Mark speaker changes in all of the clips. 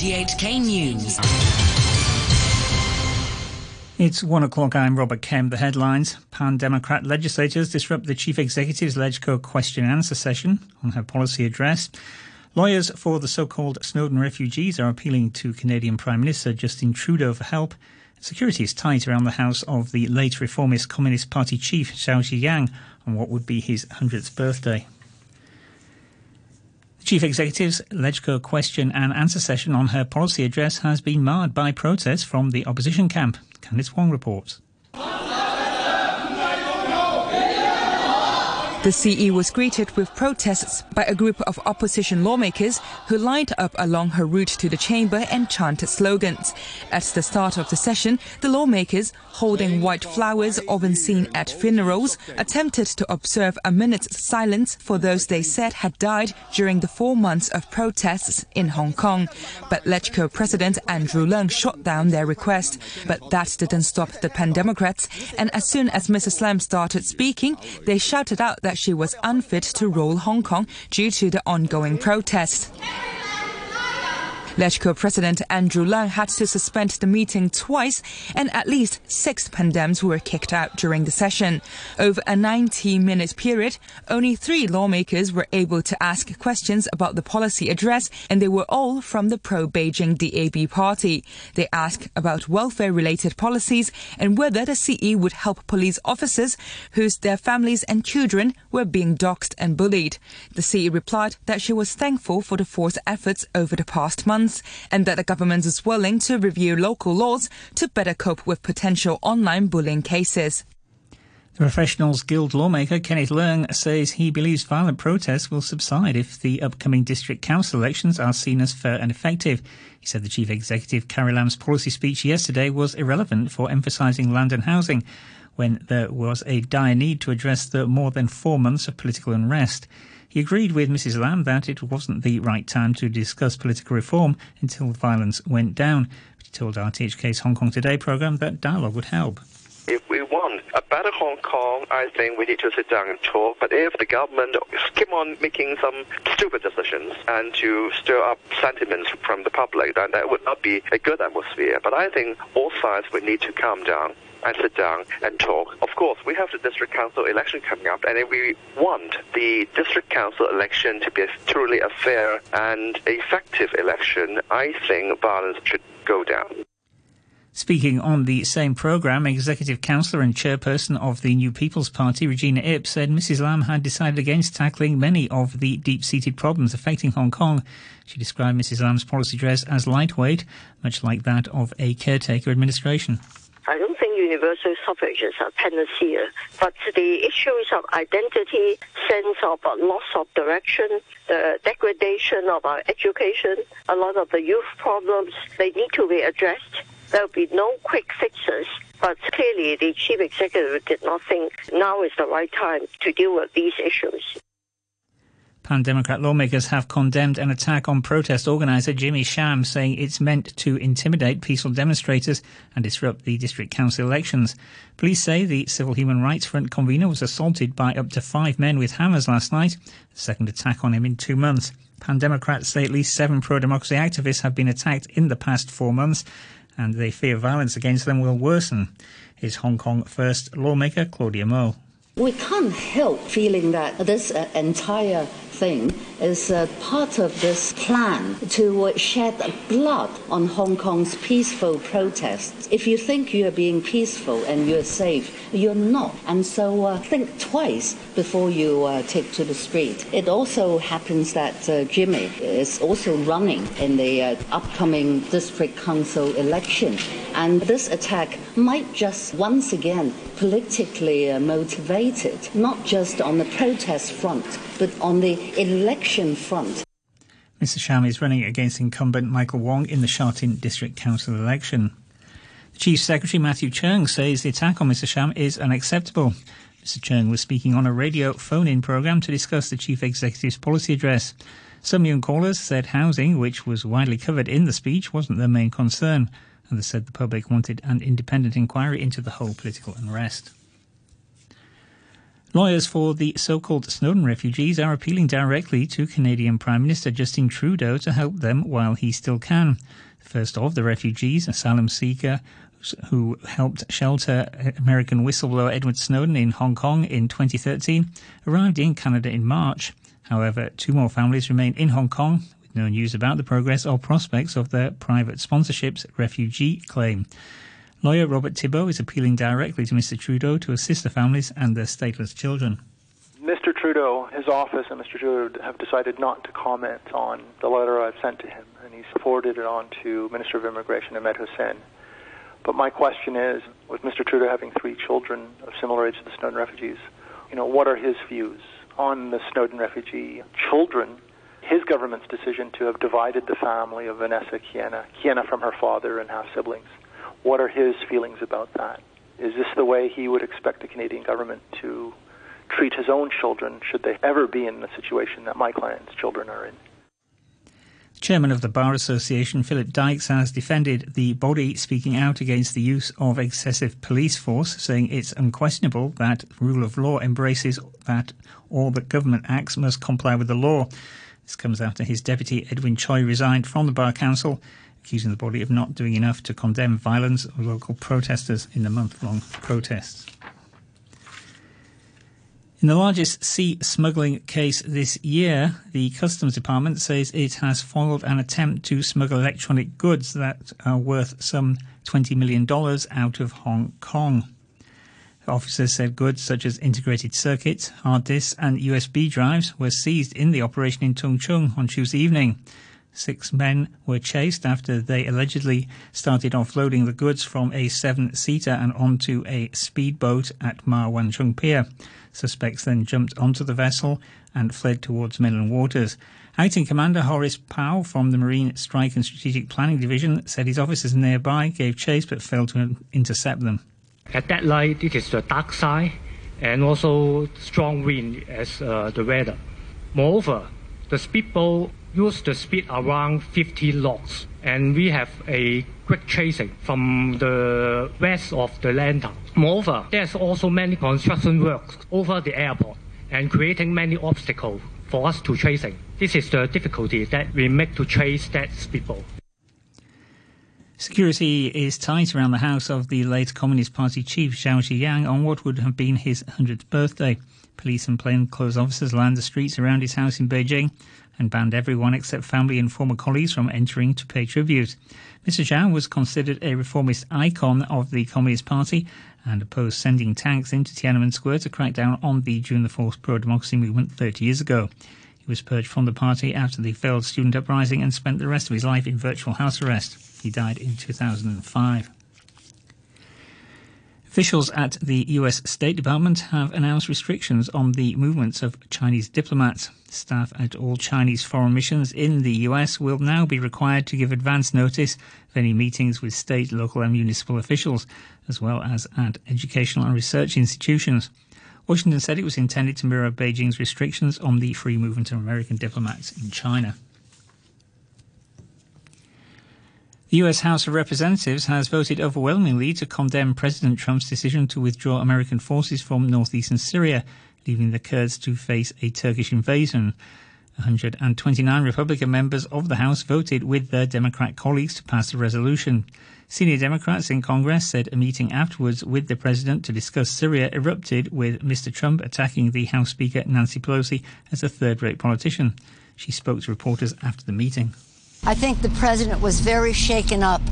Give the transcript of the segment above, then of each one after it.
Speaker 1: RTHK News.
Speaker 2: It's one o'clock. I'm Robert Kemp. The headlines Pan Democrat legislators disrupt the chief executive's LegCo question and answer session on her policy address. Lawyers for the so called Snowden refugees are appealing to Canadian Prime Minister Justin Trudeau for help. Security is tight around the house of the late reformist Communist Party chief Zhao Ziyang on what would be his 100th birthday. The chief executive's LegCo question and answer session on her policy address has been marred by protests from the opposition camp. Candice Wong reports.
Speaker 3: The CE was greeted with protests by a group of opposition lawmakers who lined up along her route to the chamber and chanted slogans. At the start of the session, the lawmakers, holding white flowers often seen at funerals, attempted to observe a minute's silence for those they said had died during the four months of protests in Hong Kong. But LegCo President Andrew Leung shot down their request. But that didn't stop the Pan Democrats, and as soon as Mrs. Lam started speaking, they shouted out that that she was unfit to rule Hong Kong due to the ongoing protests. LegCo President Andrew Leung had to suspend the meeting twice, and at least six pandems were kicked out during the session. Over a 90 minute period, only three lawmakers were able to ask questions about the policy address, and they were all from the pro Beijing DAB party. They asked about welfare related policies and whether the CE would help police officers whose their families and children were being doxed and bullied. The CE replied that she was thankful for the force efforts over the past months months, and that the government is willing to review local laws to better cope with potential online bullying cases.
Speaker 2: The Professionals Guild lawmaker Kenneth Leung says he believes violent protests will subside if the upcoming district council elections are seen as fair and effective. He said the chief executive Carrie Lam's policy speech yesterday was irrelevant for emphasising land and housing when there was a dire need to address the more than four months of political unrest. He agreed with Mrs. Lam that it wasn't the right time to discuss political reform until violence went down. But he told RTHK's Hong Kong Today programme that dialogue would help.
Speaker 4: If we want a better Hong Kong, I think we need to sit down and talk. But if the government keep on making some stupid decisions and to stir up sentiments from the public, then that would not be a good atmosphere. But I think all sides would need to calm down and sit down and talk. Of course, we have the district council election coming up, and if we want the district council election to be a, truly a fair and effective election, I think violence should go down.
Speaker 2: Speaking on the same programme, Executive Councillor and Chairperson of the New People's Party, Regina Ip, said Mrs. Lam had decided against tackling many of the deep seated problems affecting Hong Kong. She described Mrs. Lam's policy dress as lightweight, much like that of a caretaker administration.
Speaker 5: I don't think universal suffrage is a panacea, but the issues of identity, sense of uh, loss of direction, the degradation of our education, a lot of the youth problems, they need to be addressed. There will be no quick fixes, but clearly the chief executive did not think now is the right time to deal with these issues.
Speaker 2: Pan Democrat lawmakers have condemned an attack on protest organiser Jimmy Sham, saying it's meant to intimidate peaceful demonstrators and disrupt the district council elections. Police say the Civil Human Rights Front convener was assaulted by up to five men with hammers last night, the second attack on him in two months. Pan Democrats say at least seven pro democracy activists have been attacked in the past four months, and they fear violence against them will worsen. Here's Hong Kong First lawmaker Claudia Mo.
Speaker 6: We can't help feeling that this uh, entire thing is uh, part of this plan to uh, shed blood on Hong Kong's peaceful protests. If you think you're being peaceful and you're safe, you're not. And so uh, think twice before you uh, take to the street. It also happens that uh, Jimmy is also running in the uh, upcoming district council election. And this attack might just once again politically motivated, not just on the protest front, but on the election front.
Speaker 2: Mr. Sham is running against incumbent Michael Wong in the Shatin District Council election. The Chief Secretary Matthew Cheung says the attack on Mr. Sham is unacceptable. Mr. Cheung was speaking on a radio phone in programme to discuss the Chief Executive's policy address. Some young callers said housing, which was widely covered in the speech, wasn't their main concern, and they said the public wanted an independent inquiry into the whole political unrest. Lawyers for the so-called Snowden refugees are appealing directly to Canadian Prime Minister Justin Trudeau to help them while he still can. The first of the refugees, asylum seeker who helped shelter American whistleblower Edward Snowden in Hong Kong in 2013, arrived in Canada in March. However, two more families remain in Hong Kong with no news about the progress or prospects of their private sponsorship's refugee claim. Lawyer Robert Tibbo is appealing directly to Mr. Trudeau to assist the families and their stateless children.
Speaker 1: Mr. Trudeau, his office, and Mr. Trudeau have decided not to comment on the letter I've sent to him, and he's forwarded it on to Minister of Immigration Ahmed Hussen. But my question is, with Mr. Trudeau having three children of similar age to the Snowden refugees, you know, what are his views on the Snowden refugee children? His government's decision to have divided the family of Vanessa Keana, Keana from her father and half siblings what are his feelings about that? Is this the way he would expect the Canadian government to treat his own children should they ever be in the situation that my client's children are in?
Speaker 2: Chairman of the Bar Association, Philip Dykes, has defended the body speaking out against the use of excessive police force, saying it's unquestionable that rule of law embraces that all that government acts must comply with the law. This comes after his deputy, Edwin Choy, resigned from the Bar Council accusing the body of not doing enough to condemn violence of local protesters in the month long protests. In the largest sea smuggling case this year, the Customs Department says it has foiled an attempt to smuggle electronic goods that are worth some $20 million out of Hong Kong. Officers said goods such as integrated circuits, hard disks, and USB drives were seized in the operation in Tung Chung on Tuesday evening. Six men were chased after they allegedly started offloading the goods from a seven seater and onto a speedboat at Ma Wan Chung Pier. Suspects then jumped onto the vessel and fled towards mainland waters. Acting Commander Horace Powell from the Marine Strike and Strategic Planning Division said his officers nearby gave chase but failed to intercept them.
Speaker 7: At that light, it is the dark side and also strong wind as uh, the weather. Moreover, the speedboat used the speed around 50 knots, and we have a quick chasing from the west of the land. Moreover, there's also many construction works over the airport and creating many obstacles for us to chasing. This is the difficulty that we make to chase that speedboat.
Speaker 2: Security is tight around the house of the late Communist Party chief Zhao Ziyang on what would have been his 100th birthday. Police and plainclothes officers lined the streets around his house in Beijing and banned everyone except family and former colleagues from entering to pay tribute. Mr. Zhao was considered a reformist icon of the Communist Party and opposed sending tanks into Tiananmen Square to crack down on the June the 4th pro-democracy movement 30 years ago. He was purged from the party after the failed student uprising and spent the rest of his life in virtual house arrest. He died in 2005. Officials at the US State Department have announced restrictions on the movements of Chinese diplomats. Staff at all Chinese foreign missions in the US will now be required to give advance notice of any meetings with state, local, and municipal officials, as well as at educational and research institutions. Washington said it was intended to mirror Beijing's restrictions on the free movement of American diplomats in China. The US House of Representatives has voted overwhelmingly to condemn President Trump's decision to withdraw American forces from northeastern Syria, leaving the Kurds to face a Turkish invasion. 129 Republican members of the House voted with their Democrat colleagues to pass the resolution. Senior Democrats in Congress said a meeting afterwards with the president to discuss Syria erupted with Mr. Trump attacking the House Speaker Nancy Pelosi as a third rate politician. She spoke to reporters after the meeting.
Speaker 8: I think the president was very shaken up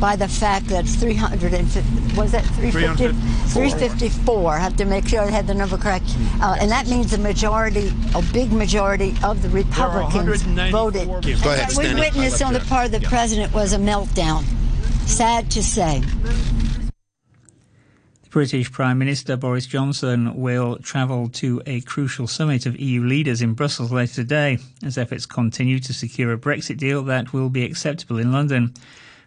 Speaker 8: by the fact that 350 was that 350 354 have to make sure I had the number correct. Uh, and that means a majority a big majority of the Republicans voted.
Speaker 9: Go ahead,
Speaker 8: what we witnessed on the part of the president was a meltdown. Sad to say
Speaker 2: British Prime Minister Boris Johnson will travel to a crucial summit of EU leaders in Brussels later today as efforts continue to secure a Brexit deal that will be acceptable in London.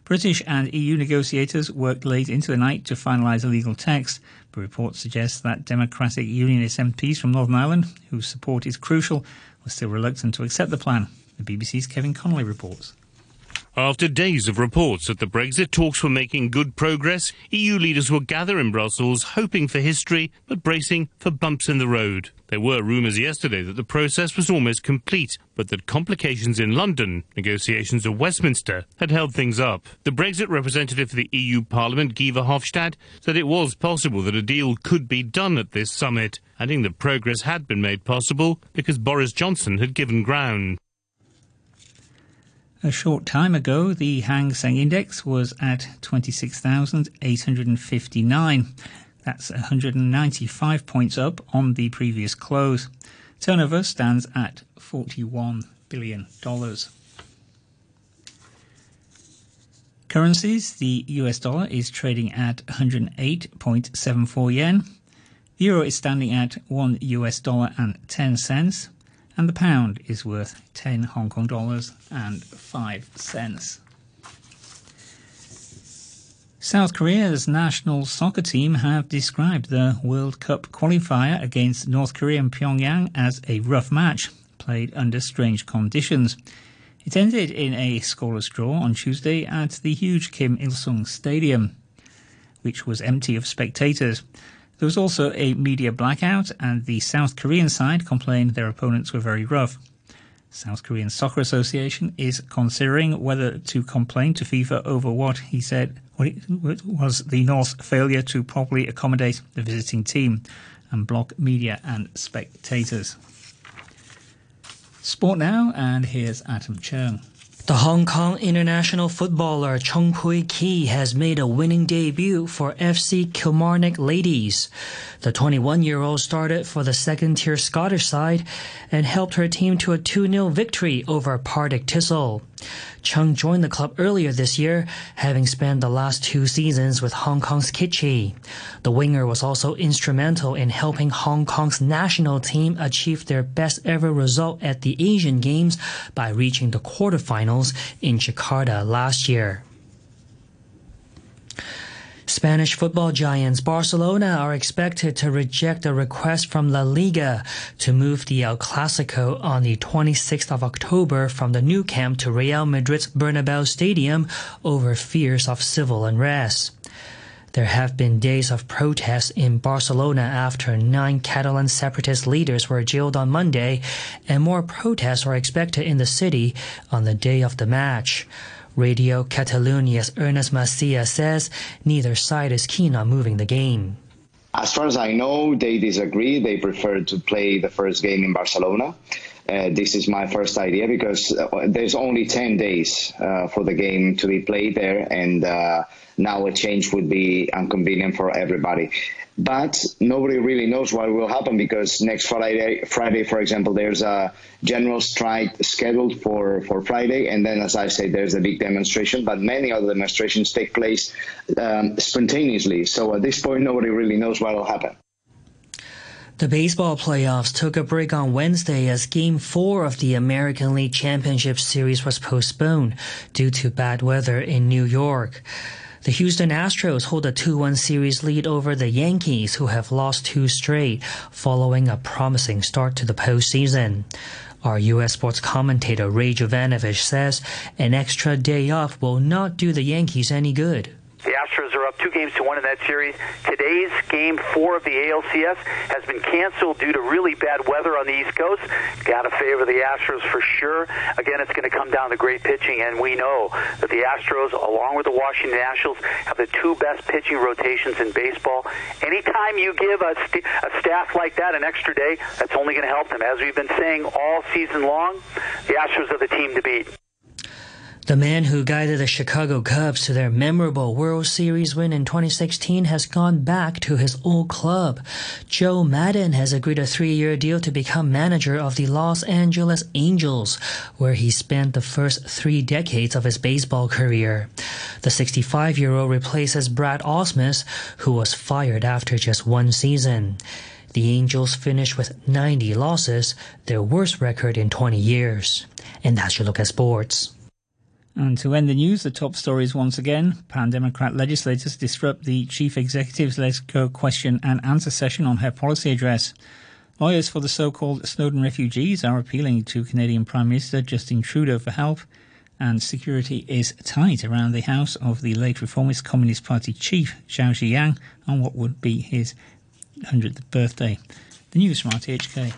Speaker 2: British and EU negotiators worked late into the night to finalise a legal text, but reports suggest that Democratic Unionist MPs from Northern Ireland, whose support is crucial, were still reluctant to accept the plan. The BBC's Kevin Connolly reports.
Speaker 9: After days of reports that the Brexit talks were making good progress, EU leaders will gather in Brussels hoping for history but bracing for bumps in the road. There were rumours yesterday that the process was almost complete, but that complications in London, negotiations at Westminster, had held things up. The Brexit representative for the EU Parliament, Guy Verhofstadt, said it was possible that a deal could be done at this summit, adding that progress had been made possible because Boris Johnson had given ground.
Speaker 2: A short time ago, the Hang Seng Index was at 26,859. That's 195 points up on the previous close. Turnover stands at $41 billion. Currencies the US dollar is trading at 108.74 yen. The euro is standing at 1 US dollar and 10 cents and the pound is worth 10 Hong Kong dollars and 5 cents. South Korea's national soccer team have described the World Cup qualifier against North Korea and Pyongyang as a rough match, played under strange conditions. It ended in a scoreless draw on Tuesday at the huge Kim Il sung Stadium, which was empty of spectators. There was also a media blackout, and the South Korean side complained their opponents were very rough. South Korean Soccer Association is considering whether to complain to FIFA over what he said was the North's failure to properly accommodate the visiting team and block media and spectators. Sport now, and here's Adam Cheung.
Speaker 10: The Hong Kong international footballer Chung Pui Ki has made a winning debut for FC Kilmarnock Ladies. The 21-year-old started for the second-tier Scottish side and helped her team to a 2-0 victory over Partick Thistle. Chung joined the club earlier this year, having spent the last two seasons with Hong Kong's Kitchee. The winger was also instrumental in helping Hong Kong's national team achieve their best ever result at the Asian Games by reaching the quarterfinals in Jakarta last year. Spanish football giants Barcelona are expected to reject a request from La Liga to move the El Clasico on the 26th of October from the Nou Camp to Real Madrid's Bernabeu Stadium over fears of civil unrest. There have been days of protests in Barcelona after nine Catalan separatist leaders were jailed on Monday, and more protests are expected in the city on the day of the match. Radio Catalunya's Ernest Macia says neither side is keen on moving the game.
Speaker 11: As far as I know, they disagree. They prefer to play the first game in Barcelona. Uh, this is my first idea because uh, there's only 10 days uh, for the game to be played there, and uh, now a change would be inconvenient for everybody but nobody really knows what will happen because next Friday, Friday, for example, there's a general strike scheduled for, for Friday, and then, as I say, there's a big demonstration. But many other demonstrations take place um, spontaneously. So at this point, nobody really knows what will happen.
Speaker 10: The baseball playoffs took a break on Wednesday as Game 4 of the American League Championship Series was postponed due to bad weather in New York. The Houston Astros hold a 2-1 series lead over the Yankees, who have lost two straight following a promising start to the postseason. Our U.S. sports commentator Ray Jovanovich says an extra day off will not do the Yankees any good.
Speaker 12: The Astros are up two games to one in that series. Today's game four of the ALCS has been canceled due to really bad weather on the East Coast. Got to favor the Astros for sure. Again, it's going to come down to great pitching, and we know that the Astros, along with the Washington Nationals, have the two best pitching rotations in baseball. Anytime you give a, st- a staff like that an extra day, that's only going to help them. As we've been saying all season long, the Astros are the team to beat.
Speaker 10: The man who guided the Chicago Cubs to their memorable World Series win in 2016 has gone back to his old club. Joe Maddon has agreed a three-year deal to become manager of the Los Angeles Angels, where he spent the first three decades of his baseball career. The 65-year-old replaces Brad Ausmus, who was fired after just one season. The Angels finished with 90 losses, their worst record in 20 years. And that's your look at sports.
Speaker 2: And to end the news, the top stories once again. Pan Democrat legislators disrupt the chief executive's LegCo question and answer session on her policy address. Lawyers for the so called Snowden refugees are appealing to Canadian Prime Minister Justin Trudeau for help. and security is tight around the house of the late reformist Communist Party chief Zhao Ziyang on what would be his 100th birthday. The news from RTHK.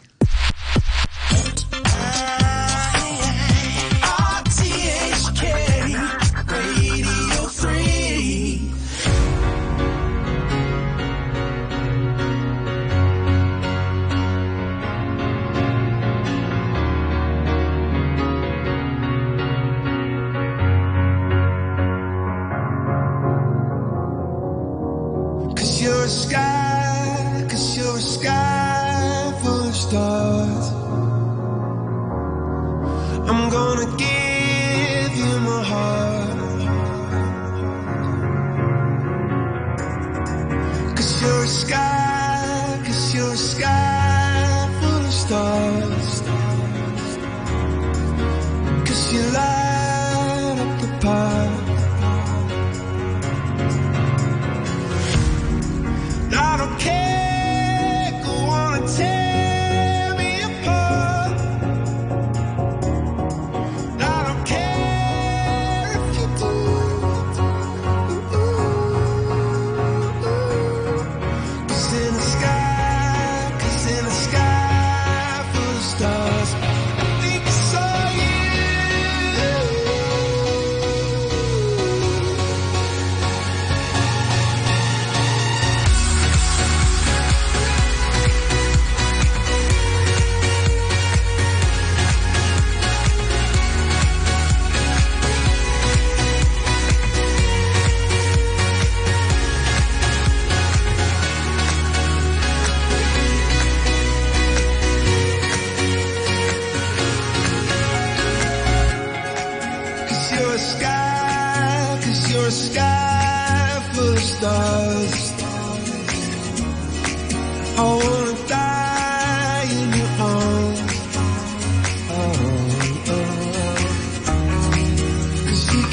Speaker 13: Cause you're a sky, cause you're a sky.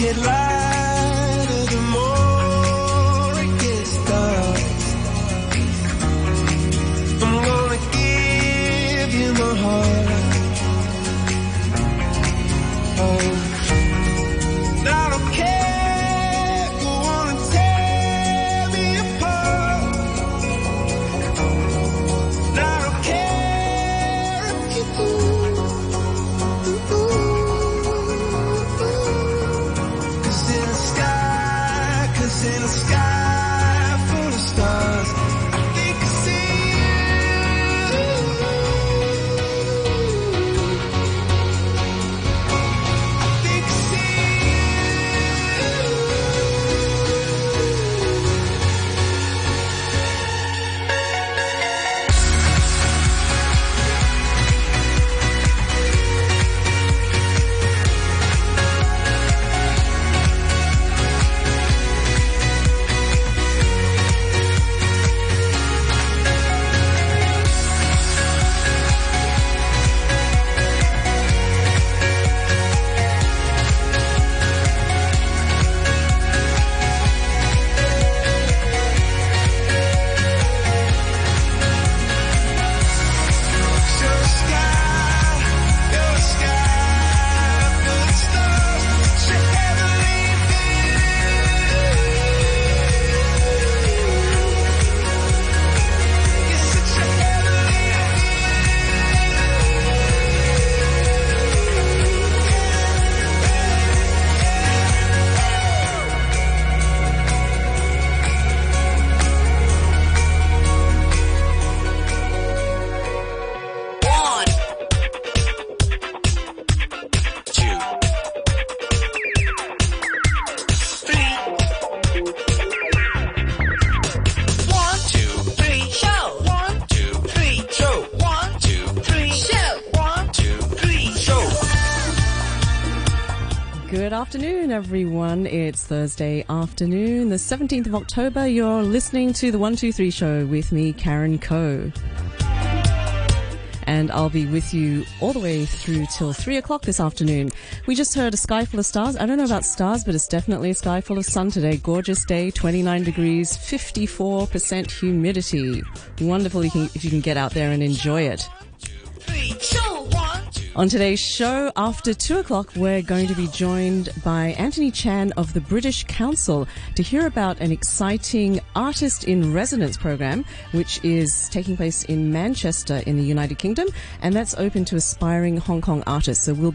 Speaker 13: get lost. Everyone. Thursday afternoon, the 17th of October. You're listening to the 123 show with me, Karen Coe. And I'll be with you all the way through till 3 o'clock this afternoon. We just heard a sky full of stars. I don't know about stars, but it's definitely a sky full of sun today. Gorgeous day, 29 degrees, 54% humidity. Wonderful if you can get out there and enjoy it.
Speaker 14: On today's show, after two o'clock, we're going to be joined by Anthony Chan of the British Council to hear about an exciting artist in residence program, which is taking place in Manchester in the United Kingdom, and that's open to aspiring Hong Kong artists. So we'll